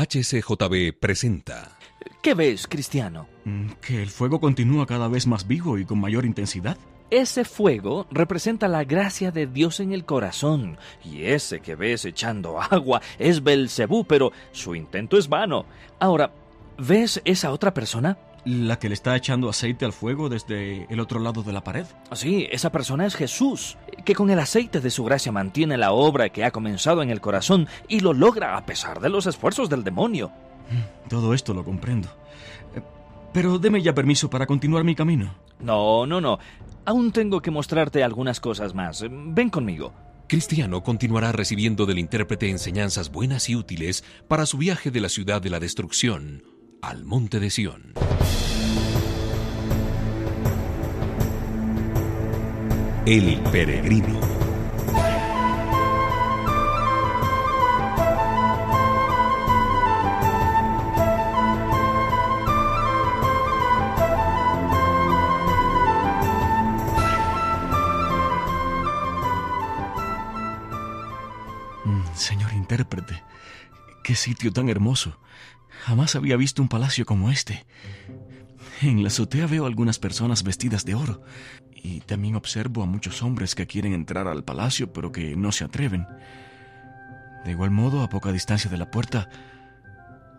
HCJB presenta. ¿Qué ves, cristiano? Mm, Que el fuego continúa cada vez más vivo y con mayor intensidad. Ese fuego representa la gracia de Dios en el corazón, y ese que ves echando agua es Belcebú, pero su intento es vano. Ahora, ¿ves esa otra persona? La que le está echando aceite al fuego desde el otro lado de la pared. Sí, esa persona es Jesús, que con el aceite de su gracia mantiene la obra que ha comenzado en el corazón y lo logra a pesar de los esfuerzos del demonio. Todo esto lo comprendo. Eh, Pero deme ya permiso para continuar mi camino. No, no, no. Aún tengo que mostrarte algunas cosas más. Ven conmigo. Cristiano continuará recibiendo del intérprete enseñanzas buenas y útiles para su viaje de la ciudad de la destrucción al monte de Sión. El peregrino. Mm, Señor intérprete, qué sitio tan hermoso. Jamás había visto un palacio como este. En la azotea veo algunas personas vestidas de oro y también observo a muchos hombres que quieren entrar al palacio pero que no se atreven. De igual modo, a poca distancia de la puerta,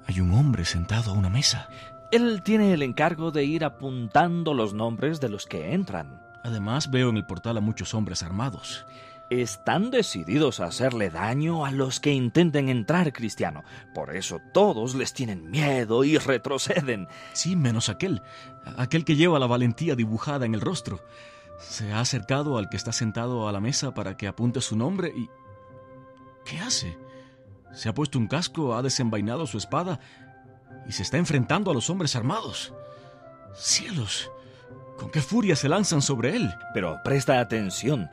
hay un hombre sentado a una mesa. Él tiene el encargo de ir apuntando los nombres de los que entran. Además, veo en el portal a muchos hombres armados. Están decididos a hacerle daño a los que intenten entrar, cristiano. Por eso todos les tienen miedo y retroceden. Sí, menos aquel, aquel que lleva la valentía dibujada en el rostro. Se ha acercado al que está sentado a la mesa para que apunte su nombre y... ¿Qué hace? Se ha puesto un casco, ha desenvainado su espada y se está enfrentando a los hombres armados. ¡Cielos! ¿Con qué furia se lanzan sobre él? Pero presta atención.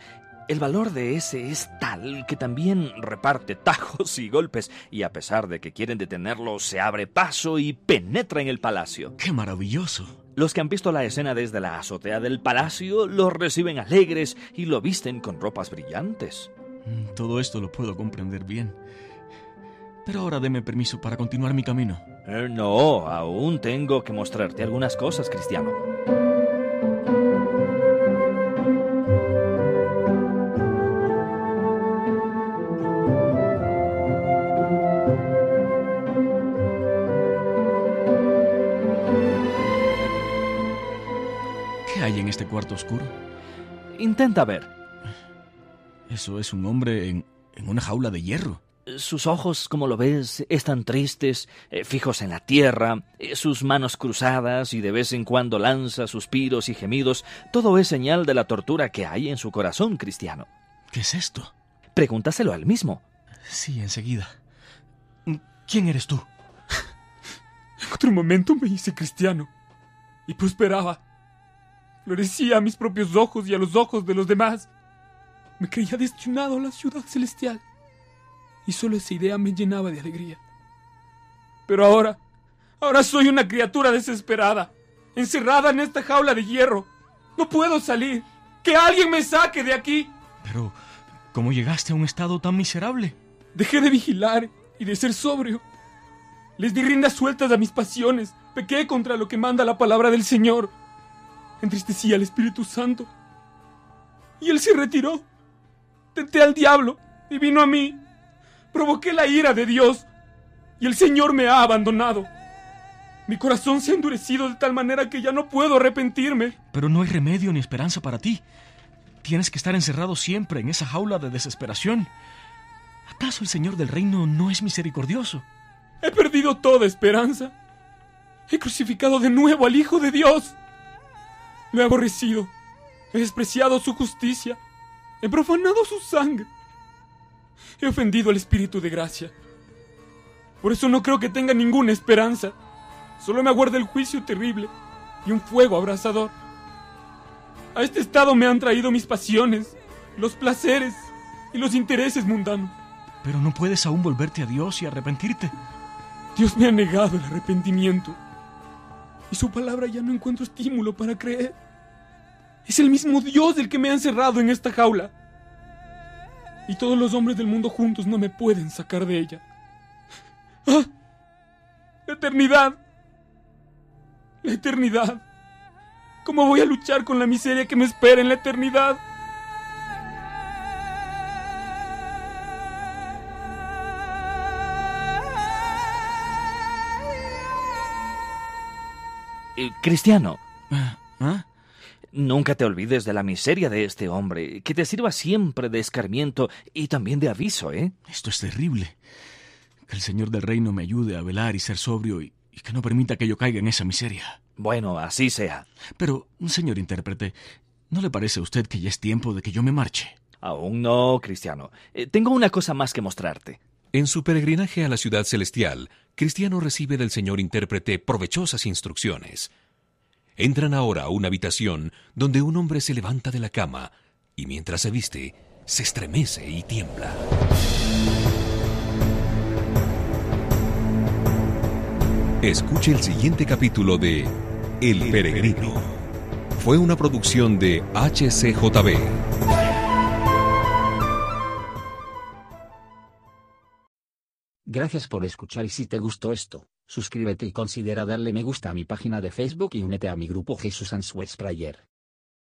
El valor de ese es tal que también reparte tajos y golpes, y a pesar de que quieren detenerlo, se abre paso y penetra en el palacio. ¡Qué maravilloso! Los que han visto la escena desde la azotea del palacio lo reciben alegres y lo visten con ropas brillantes. Mm, Todo esto lo puedo comprender bien. Pero ahora deme permiso para continuar mi camino. Eh, no, aún tengo que mostrarte algunas cosas, cristiano. Cuarto oscuro? Intenta ver. Eso es un hombre en, en una jaula de hierro. Sus ojos, como lo ves, están tristes, eh, fijos en la tierra, eh, sus manos cruzadas y de vez en cuando lanza suspiros y gemidos. Todo es señal de la tortura que hay en su corazón cristiano. ¿Qué es esto? Pregúntaselo al mismo. Sí, enseguida. ¿Quién eres tú? En otro momento me hice cristiano y prosperaba. Florecía a mis propios ojos y a los ojos de los demás. Me creía destinado a la ciudad celestial y solo esa idea me llenaba de alegría. Pero ahora, ahora soy una criatura desesperada, encerrada en esta jaula de hierro. No puedo salir. Que alguien me saque de aquí. Pero, ¿cómo llegaste a un estado tan miserable? Dejé de vigilar y de ser sobrio. Les di riendas sueltas a mis pasiones. Pequé contra lo que manda la palabra del Señor. Entristecí al Espíritu Santo. Y él se retiró. Tenté al diablo y vino a mí. Provoqué la ira de Dios. Y el Señor me ha abandonado. Mi corazón se ha endurecido de tal manera que ya no puedo arrepentirme. Pero no hay remedio ni esperanza para ti. Tienes que estar encerrado siempre en esa jaula de desesperación. ¿Acaso el Señor del Reino no es misericordioso? He perdido toda esperanza. He crucificado de nuevo al Hijo de Dios. Lo he aborrecido. He despreciado su justicia. He profanado su sangre. He ofendido al Espíritu de gracia. Por eso no creo que tenga ninguna esperanza. Solo me aguarda el juicio terrible y un fuego abrasador. A este estado me han traído mis pasiones, los placeres y los intereses mundanos. Pero no puedes aún volverte a Dios y arrepentirte. Dios me ha negado el arrepentimiento. Y su palabra ya no encuentro estímulo para creer. Es el mismo Dios el que me ha encerrado en esta jaula. Y todos los hombres del mundo juntos no me pueden sacar de ella. ¡Ah! La eternidad. La eternidad. ¿Cómo voy a luchar con la miseria que me espera en la eternidad? Eh, Cristiano, Ah, ¿ah? nunca te olvides de la miseria de este hombre, que te sirva siempre de escarmiento y también de aviso, ¿eh? Esto es terrible. Que el Señor del Reino me ayude a velar y ser sobrio y, y que no permita que yo caiga en esa miseria. Bueno, así sea. Pero, señor intérprete, ¿no le parece a usted que ya es tiempo de que yo me marche? Aún no, Cristiano. Eh, tengo una cosa más que mostrarte. En su peregrinaje a la ciudad celestial, Cristiano recibe del señor intérprete provechosas instrucciones. Entran ahora a una habitación donde un hombre se levanta de la cama y mientras se viste, se estremece y tiembla. Escuche el siguiente capítulo de El Peregrino. Fue una producción de HCJB. Gracias por escuchar y si te gustó esto, suscríbete y considera darle me gusta a mi página de Facebook y únete a mi grupo Jesús Answers Prayer.